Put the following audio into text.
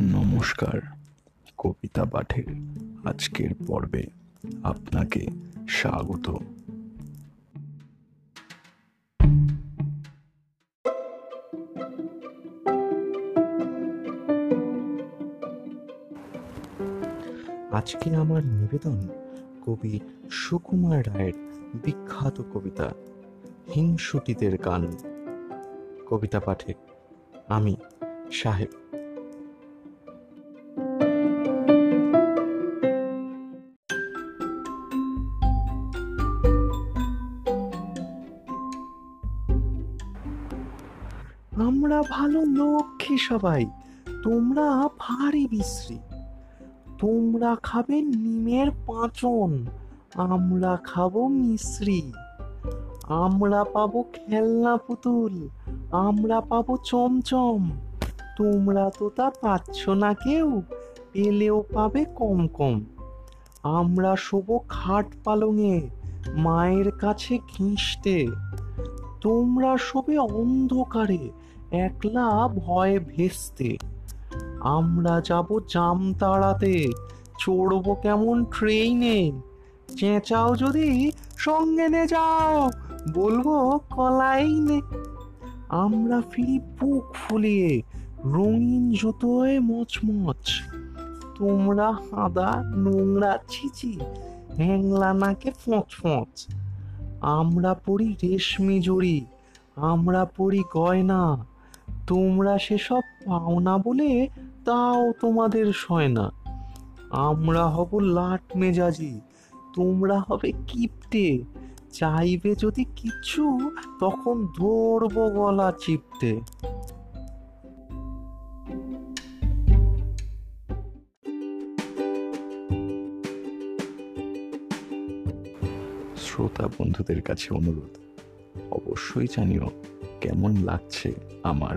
নমস্কার, কবিতা পাঠের আজকের পর্বে আপনাকে স্বাগত। আজকে আমার নিবেদন কবি সুকুমার রায়ের বিখ্যাত কবিতা, হিংসুটিদের গান। কবিতা পাঠে আমি সাহেব আমরা ভালো লক্ষ্মী সবাই, তোমরা ভারী বিশ্রী। তোমরা খাবে নিমের পাঁচন, আমরা খাব মিশ্রি। আমরা পাবো খেলনা পুতুল, আমরা পাবো চমচম। তোমরা তো তা পাচ্ছ না কেউ, পেলেও পাবে কম কম। আমরা শোবো খাট পালঙে, মায়ের কাছে ঘিঁষতে। তোমরা শোবে অন্ধকারে একলা ভয়ে ভেস্তে। আমরা যাব জাম তাড়াতে চড়বো কেমন ট্রেনে চেঁচাও যদি, সঙ্গে নে যাও, বলব কলাই নে। আমরা ফিরি বুক ফুলিয়ে, রঙিন জুতোয় মচমচ। তোমরা হাঁদা নোংরা ছিচি, হ্যাংলা নাকে ফোঁচ ফোঁচ। আমরা পড়ি রেশমি জড়ি, আমরা পড়ি গয়না। তোমরা সেসব পাও না বলে তাও তোমাদের সয় না। আমরা হব লাট মেজাজি, তোমরা হবে কিপটে। চাইবে যদি কিছু, তখন ধরবো গলা চিপতে শ্রোতা বন্ধুদের কাছে অনুরোধ, অবশ্যই জানিও কেমন লাগছে আমার